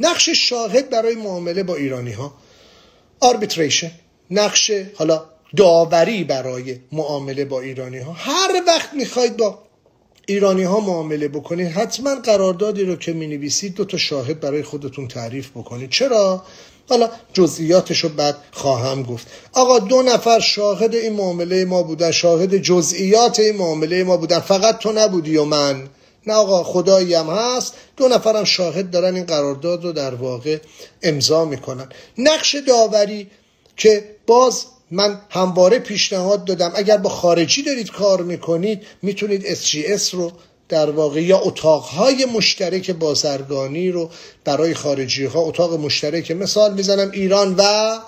نقش شاهد برای معامله با ایرانی ها آربیتریشن نقش حالا داوری برای معامله با ایرانی ها هر وقت می‌خواید با ایرانی ها معامله بکنید حتما قراردادی رو که می نویسید دو تا شاهد برای خودتون تعریف بکنید. چرا؟ حالا جزئیاتش رو بعد خواهم گفت. آقا دو نفر شاهد این معامله ما بودن شاهد جزئیات این معامله ما بودن. فقط تو نبودی و من. نه آقا خدایی هم هست. دو نفرم شاهد دارن این قرارداد رو در واقع امضا می‌کنن. نقش داوری که باز من همواره پیشنهاد دادم اگر با خارجی دارید کار می‌کنید می‌تونید SGS رو در واقع یا اتاقهای مشترک بازرگانی رو برای خارجی ها اتاق مشترک مثال می‌زنم ایران و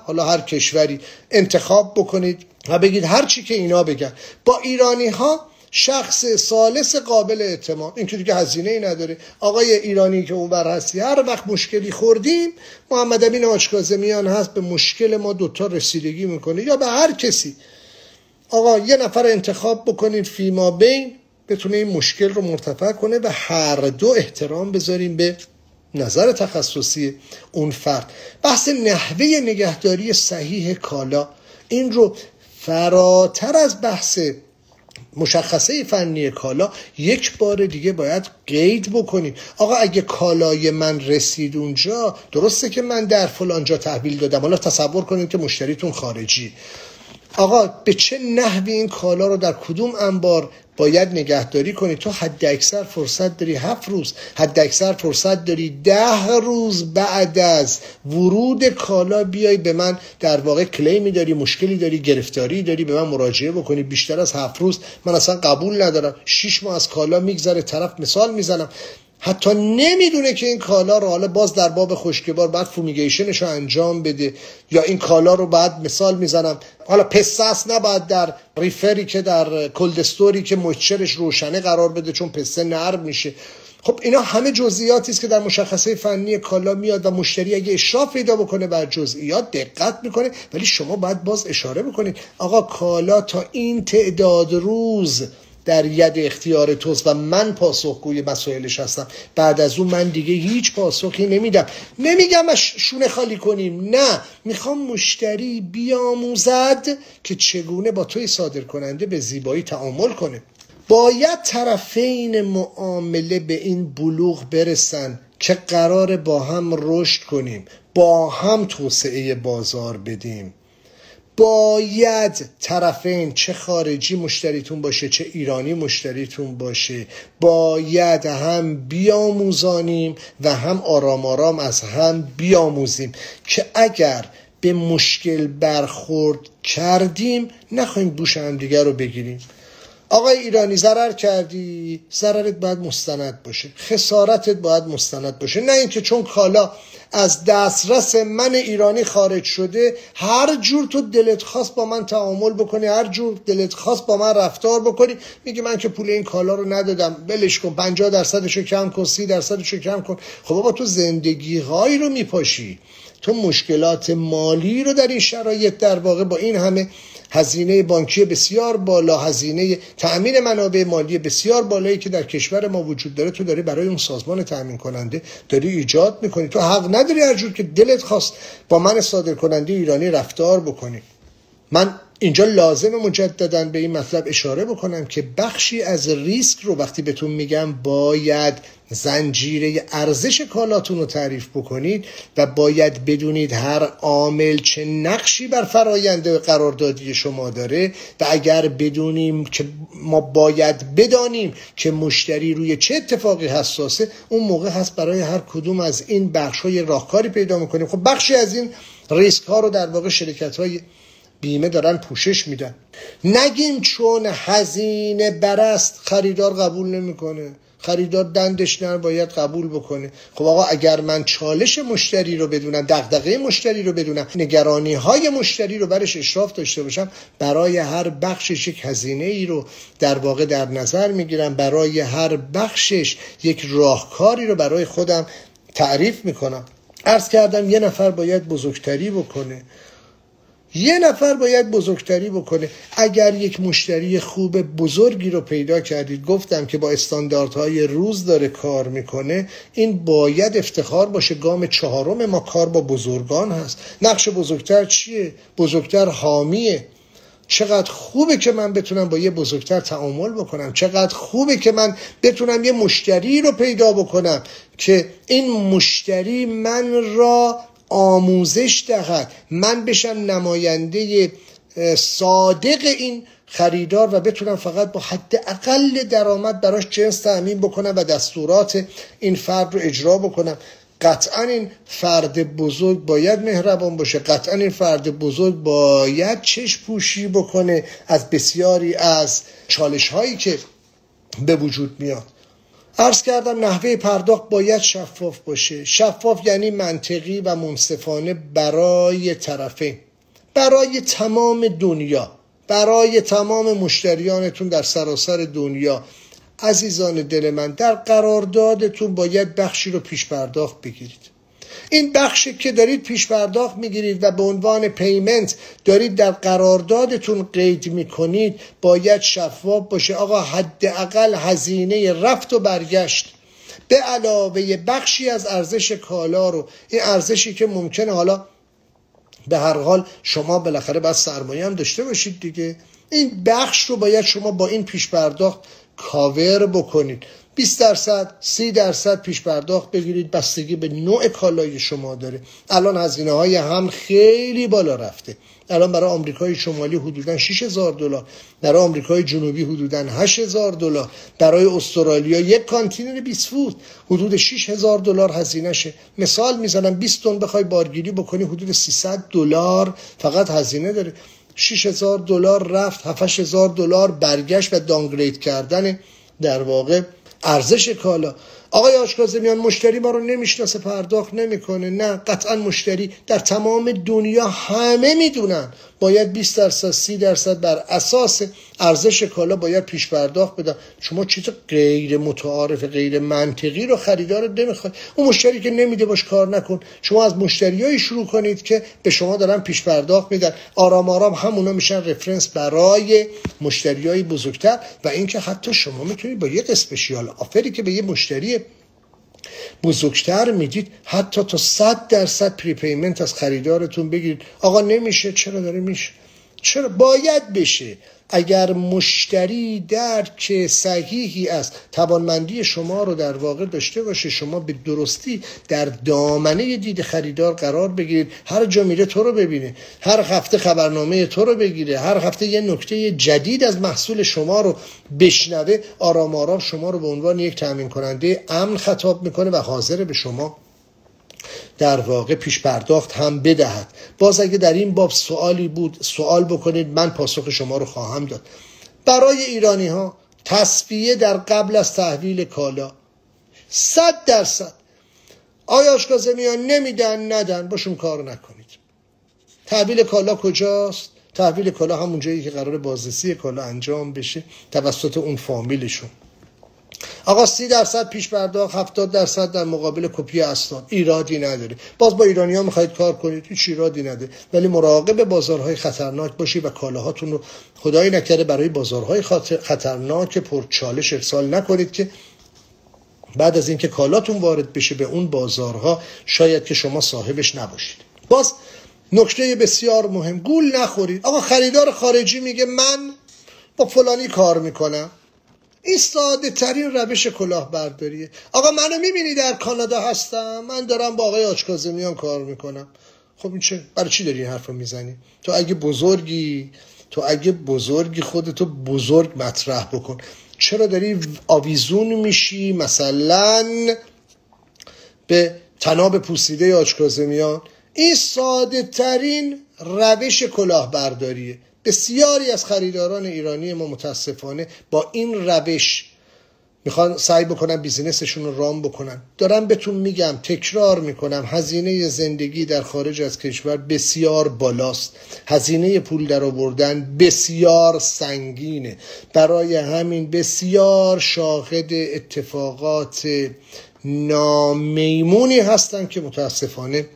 حالا هر کشوری انتخاب بکنید و بگید هر چی که اینا بگن. با ایرانی ها شخص سالس قابل اعتماد. این که هزینه ای نداره. آقای ایرانی که اون بر هستی هر وقت مشکلی خوردیم محمد امین آچکازمیان هست به مشکل ما دوتا رسیدگی می‌کنه. یا به هر کسی. آقا یه نفر انتخاب بکنید فیما بین بتونه این مشکل رو مرتفع کنه و هر دو احترام بذاریم به نظر تخصصی اون فرد. بحث نحوه نگهداری صحیح کالا. این رو فراتر از بحث مشخصه فنی کالا یک بار دیگه باید قید بکنیم. آقا اگه کالای من رسید اونجا درسته که من در فلانجا تحویل دادم. حالا تصور کنید که مشتریتون خارجی. آقا به چه نحوی این کالا رو در کدوم انبار باید نگهداری کنی. تو حد اکثر فرصت داری هفت روز حد اکثر فرصت داری ده روز بعد از ورود کالا بیای به من در واقع کلیمی داری مشکلی داری گرفتاری داری به من مراجعه بکنی. بیشتر از هفت روز من اصلا قبول ندارم. شیش ماه از کالا میگذره طرف مثال می‌زنم. حتی نمی‌دونه که این کالا رو حالا باز در باب خشکبار بعد فومیگیشنش رو انجام بده یا این کالا رو بعد مثال می‌زنم. حالا پسه نباید در ریفری که در کلدستوری که مچرش روشنه قرار بده چون پسه نرم میشه. خب اینا همه جزئیاتی است که در مشخصه فنی کالا میاد و مشتری اگه اشراف پیدا بکنه بر جزئیات دقت می‌کنه ولی شما باید باز اشاره بکنید. آقا کالا تا این تعداد روز در ید اختیار توست و من پاسخگوی مسائلش هستم. بعد از اون من دیگه هیچ پاسخی نمیدم. نمیگم شونه خالی کنیم. نه. می‌خوام مشتری بیاموزد که چگونه با توی صادر کننده به زیبایی تعامل کنه. باید طرفین معامله به این بلوغ برسن که قرار با هم رشد کنیم با هم توسعه بازار بدیم. باید طرفین چه خارجی مشتریتون باشه چه ایرانی مشتریتون باشه. باید هم بیاموزانیم و هم آرام آرام از هم بیاموزیم که اگر به مشکل برخورد کردیم نخواهیم بوش هم دیگر رو بگیریم. آقای ایرانی ضرر کردی؟ ضررت باید مستند باشه. خسارتت باید مستند باشه. نه اینکه چون کالا از دسترس من ایرانی خارج شده هر جور تو دلت خواست با من تعامل بکنی هر جور دلت خواست با من رفتار بکنی میگه من که پول این کالا رو ندادم بلش کن 50 درصدش رو کم کن 30 درصدش رو کم کن. خب بابا تو زندگی هایی رو میپاشی. تو مشکلات مالی رو در این شرایط در واقع با این همه هزینه بانکی بسیار بالا هزینه تأمین منابع مالی بسیار بالایی که در کشور ما وجود داره تو داری برای اون سازمان تأمین کننده داری ایجاد می‌کنی. تو حق نداری هر که دلت خواست با من صادر کننده ایرانی رفتار بکنی. من اینجا لازم مجددا به این مطلب اشاره بکنم که بخشی از ریسک رو وقتی بهتون میگم باید زنجیره ارزش کالاتون رو تعریف بکنید و باید بدونید هر عامل چه نقشی بر فرایند قراردادی شما داره و اگر بدونیم که ما باید بدانیم که مشتری روی چه اتفاقی حساسه اون موقع هست برای هر کدوم از این بخش های راهکاری پیدا می‌کنیم. خب بخشی از این ریسک ها رو در واقع شرکت های بیمه دارن پوشش میدن. نگیم چون هزینه برست خریدار قبول نمی‌کنه. خریدار دندش نه باید قبول بکنه. خب آقا اگر من چالش مشتری رو بدونم دغدغه مشتری رو بدونم نگرانی های مشتری رو برش اشراف داشته باشم برای هر بخشش یک هزینه ای رو در واقع در نظر می‌گیرم برای هر بخشش یک راهکاری رو برای خودم تعریف می‌کنم. ارز کردم یه نفر باید بزرگتری بکنه. یه نفر باید بزرگتری بکنه. اگر یک مشتری خوب بزرگی رو پیدا کردید گفتم که با استانداردهای روز داره کار می‌کنه این باید افتخار باشه. گام چهارم ما کار با بزرگان هست. نقش بزرگتر چیه؟ بزرگتر حامیه. چقدر خوبه که من بتونم با یه بزرگتر تعامل بکنم. چقدر خوبه که من بتونم یه مشتری رو پیدا بکنم که این مشتری من را آموزش دهد. من بشم نماینده صادق این خریدار و بتونم فقط با حد اقل درآمد براش جنس تأمین بکنم و دستورات این فرد رو اجرا بکنم. قطعا این فرد بزرگ باید مهربان باشه. قطعا این فرد بزرگ باید چشم پوشی بکنه از بسیاری از چالش هایی که به وجود میاد. عرض کردم نحوه پرداخت باید شفاف باشه. شفاف یعنی منطقی و منصفانه برای طرفین برای تمام دنیا. برای تمام مشتریانتون در سراسر دنیا. عزیزان دل من در قراردادتون باید بخشی رو پیش پرداخت بگیرید. این بخشی که دارید پیش پرداخت می‌گیرید و به عنوان پیمنت دارید در قراردادتون قید می‌کنید باید شفاف باشه. آقا حداقل هزینه رفت و برگشت. به علاوه بخشی از ارزش کالا رو این ارزشی که ممکنه حالا به هر حال شما بالاخره باید سرمایه هم داشته باشید دیگه. این بخش رو باید شما با این پیش پرداخت کاور بکنید. 20 درصد 30 درصد پیش پرداخت بگیرید بستگی به نوع کالای شما داره. الان هزینه های هم خیلی بالا رفته. الان برای آمریکای شمالی حدودا 6000 دلار. برای آمریکای جنوبی حدودا 8000 دلار. برای استرالیا یک کانتینر 20 فوت حدود 6000 دلار هزینه شه مثال می‌زنم 20 تن بخوای بارگیری بکنی حدود 300 دلار فقط هزینه داره. 6000 دلار رفت 7000 دلار برگشت و دانگرید کردن در واقع ارزش کالا. آقای آشکازمیان مشتری ما رو نمی‌شناسه پرداخت نمی‌کنه. نه قطعا مشتری. در تمام دنیا همه می‌دونن. باید 20 درصد 30 درصد بر اساس ارزش کالا باید پیش پرداخت بدن. شما چیز غیر متعارف غیر منطقی رو خریدار نمی‌خواد اون مشتری که نمیده باش کار نکن. شما از مشتریایی شروع کنید که به شما دارن پیش پرداخت میدن. آرام آرام همونا میشن رفرنس برای مشتریای بزرگتر و اینکه حتی شما می‌تونید با یک special offer ی که به یه مشتری بزرگتر می‌دید حتی تا 100 درصد prepayment از خریدارتون بگیرید. آقا نمیشه. چرا داره میشه؟ چرا باید بشه؟ اگر مشتری درک صحیحی از توانمندی شما رو در واقع داشته باشه شما به درستی در دامنه دید خریدار قرار بگیرید. هر جا میره تو رو ببینه هر هفته خبرنامه تو رو بگیره هر هفته یه نکته جدید از محصول شما رو بشنوه آرام آرام شما رو به عنوان یک تامین کننده امن خطاب می‌کنه و حاضر به شما در واقع پیش پرداخت هم بدهد. باز اگه در این باب سوالی بود سوال بکنید من پاسخ شما رو خواهم داد. برای ایرانی ها تصفیه در قبل از تحویل کالا صد درصد. آیا میان نمیدن؟ ندن. باشون کار نکنید. تحویل کالا کجاست؟ تحویل کالا همون جایی که قرار بازرسی کالا انجام بشه توسط اون فامیلشون. آقا سی درصد پیش پرداخت 70 درصد در مقابل کپی اسناد. ایرادی نداره. باز با ایرانی ها می‌خواید کار کنید هیچ ایرادی نداره. ولی مراقب بازارهای خطرناک باشی و کالاهاتون رو خدایی نکرده برای بازارهای خطرناک پرچالش ارسال نکنید که بعد از اینکه کالاتون وارد بشه به اون بازارها شاید که شما صاحبش نباشید. باز نکته بسیار مهم گول نخورید. آقا خریدار خارجی میگه من با فلانی کار می‌کنم. این ساده ترین روش کلاهبرداریه. آقا منو می‌بینی در کانادا هستم؟ من دارم با آقای آچکازمیان کار می‌کنم. خب این چه؟ برای چی داری این حرف می‌زنی؟ تو اگه بزرگی تو اگه بزرگی خودتو بزرگ مطرح بکن. چرا داری آویزون میشی؟ مثلا به تناب پوسیده آچکازمیان این ساده ترین روش کلاهبرداریه. بسیاری از خریداران ایرانی ما متاسفانه با این روش می‌خوان سعی بکنن بیزینسشون رو رام بکنن. دارم بهتون میگم تکرار می‌کنم هزینه زندگی در خارج از کشور بسیار بالاست. هزینه پول در آوردن بسیار سنگینه. برای همین بسیار شاهد اتفاقات نامیمونی هستن که متاسفانه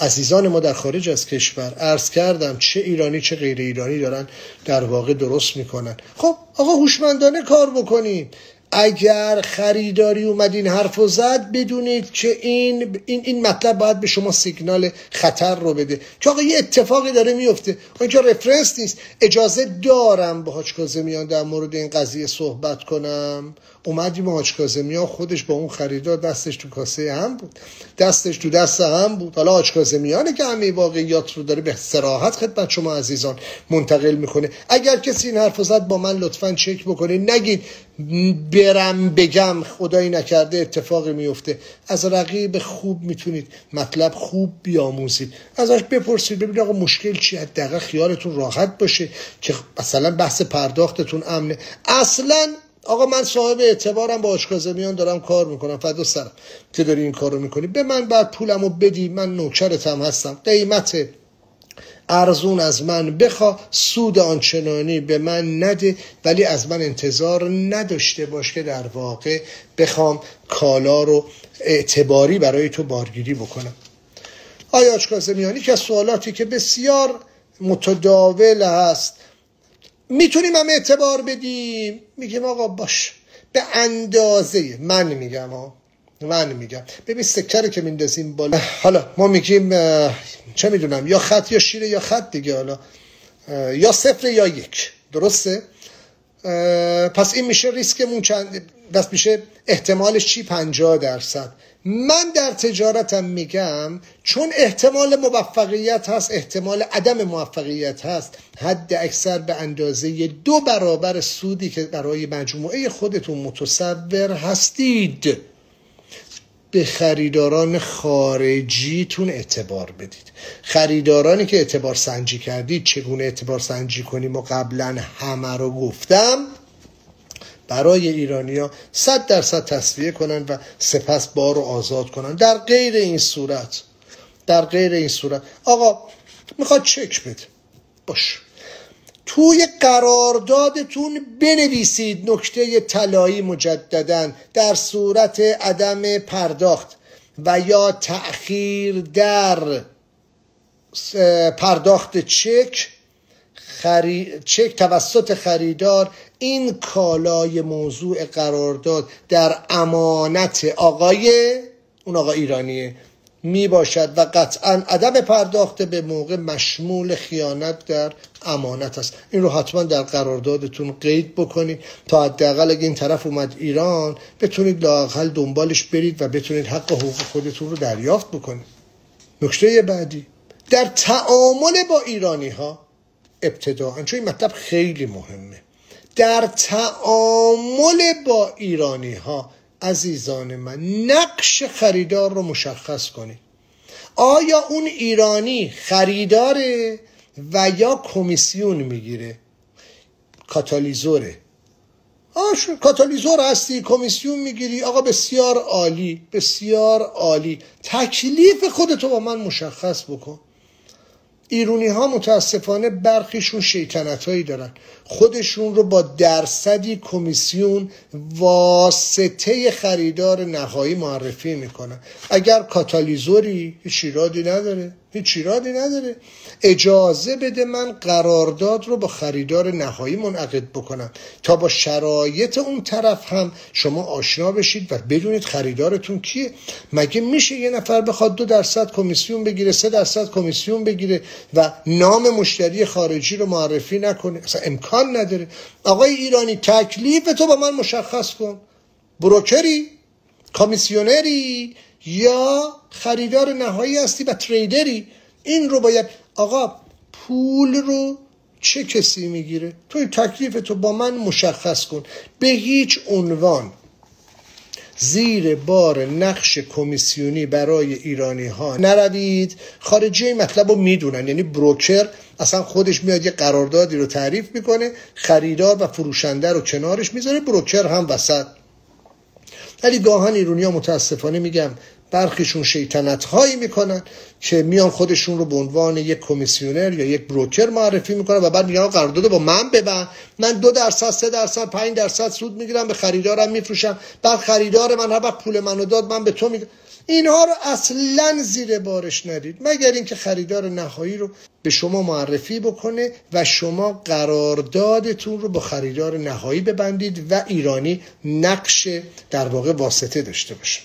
عزیزان ما در خارج از کشور عرض کردم چه ایرانی چه غیر ایرانی دارن در واقع درست می‌کنن. خب آقا هوشمندانه کار بکنید. اگر خریداری اومد این حرف و زد بدونید که این, این, این مطلب باید به شما سیگنال خطر رو بده. که آقا یه اتفاقی داره میفته. که رفرنس نیست. اجازه دارم با حاج کازمیان در مورد این قضیه صحبت کنم. اومدیم حاج کازمیان خودش با اون خریدار دستش تو کاسه هم بود. دستش تو دست هم بود. حالا حاج کازمیانه که همه واقعیات رو داره به سراحت خدمت شما عزیزان منتقل می‌کنه. اگر کسی این حرف زد با من لطفا چک بکنید نگید. برم بگم خدایی نکرده اتفاقی میفته. از رقیب خوب می‌تونید مطلب خوب بیاموزید. ازش بپرسید ببینید آقا مشکل چی؟ حداقل خیالتون راحت باشه که مثلا بحث پرداختتون امنه. اصلا آقا من صاحب اعتبارم با آشکازمیان دارم کار می‌کنم. فدا سرم. که داری این کار رو می‌کنی. به من بعد پولمو بدی. من نوکرتم هستم. قیمت ارزون از من بخوا سود آنچنانی به من نده ولی از من انتظار نداشته باش که در واقع بخوام کالا رو اعتباری برای تو بارگیری بکنم. آیا آچکازمیانی که سوالاتی که بسیار متداول هست می‌تونیم هم اعتبار بدیم؟ میگیم آقا باش به اندازه من میگم ها. من میگم. ببین سکر که میندازیم بالا. حالا ما میگیم چه می‌دونم یا خط یا شیره یا خط دیگه حالا. یا صفر یا یک. درسته؟ پس این میشه ریسکمون چند؟ بس میشه احتمالش چی؟ پنجاه درصد. من در تجارتم میگم چون احتمال موفقیت هست احتمال عدم موفقیت هست حد اکثر به اندازه دو برابر سودی که برای مجموعه خودتون متصور هستید. به خریداران خارجیتون اعتبار بدید. خریدارانی که اعتبار سنجی کردید چگونه اعتبار سنجی کنیم و قبلا همه رو گفتم؟ برای ایرانیا صد درصد تصویه کنن و سپس بار رو آزاد کنن در غیر این صورت در غیر این صورت. آقا می‌خواد چک بده. باش. توی قراردادتون بنویسید نکته طلایی مجددا در صورت عدم پرداخت و یا تأخیر در پرداخت چک خری... چک توسط خریدار این کالای موضوع قرارداد در امانت آقای اون آقا ایرانیه می باشد و قطعا عدم پرداخت به موقع مشمول خیانت در امانت است. این رو حتما در قراردادتون قید بکنید تا حداقل اگه این طرف اومد ایران بتونید لاقل دنبالش برید و بتونید حق حقوق خودتون رو دریافت بکنید. نکته بعدی در تعامل با ایرانی ها ابتداعا چون این مطلب خیلی مهمه در تعامل با ایرانی ها عزیزان من نقش خریدار رو مشخص کنید. آیا اون ایرانی خریداره و یا کمیسیون می‌گیره؟ کاتالیزوره. آش کاتالیزور هستی کمیسیون می‌گیری. آقا بسیار عالی بسیار عالی. تکلیف خودتو با من مشخص بکن. ایرونی ها متاسفانه برخیشون شیطنت هایی دارن. خودشون رو با درصدی کمیسیون واسطه خریدار نهایی معرفی می‌کنن. اگر کاتالیزوری هیچ نداره. هیچ ایرادی نداره. اجازه بده من قرارداد رو با خریدار نهایی منعقد بکنم. تا با شرایط اون طرف هم شما آشنا بشید و بدونید خریدارتون کیه. مگه میشه یه نفر بخواد دو درصد کمیسیون بگیره سه درصد کمیسیون بگیره و نام مشتری خارجی رو معرفی نکنه؟ اصلا امکان نداره. آقای ایرانی تکلیف تو با من مشخص کن. بروکری؟ کمیسیونری؟ یا خریدار نهایی هستی و تریدری این رو باید آقا پول رو چه کسی می‌گیره؟ توی تکلیف تو با من مشخص کن. به هیچ عنوان زیر بار نقش کمیسیونی برای ایرانی ها نروید. خارجی مطلب رو می‌دونن. یعنی بروکر اصلا خودش میاد یه قراردادی رو تعریف می‌کنه خریدار و فروشنده رو کنارش می‌ذاره بروکر هم وسط. ولی گاهن ایرونی ها متاسفانه میگم برخیشون شیطنت هایی می‌کنن که میان خودشون رو به عنوان یک کمیسیونر یا یک بروکر معرفی می‌کنن و بعد میگن قرارداد با من ببن من دو درصد سه درصد پنج درصد سود می‌گیرم به خریدارم میفروشم. بعد خریدار من هر پول منو داد من به تو میگم. اینها رو اصلا زیر بارش ندید. مگر اینکه خریدار نهایی رو به شما معرفی بکنه و شما قراردادتون رو با خریدار نهایی ببندید و ایرانی نقش در واقع واسطه داشته باشه.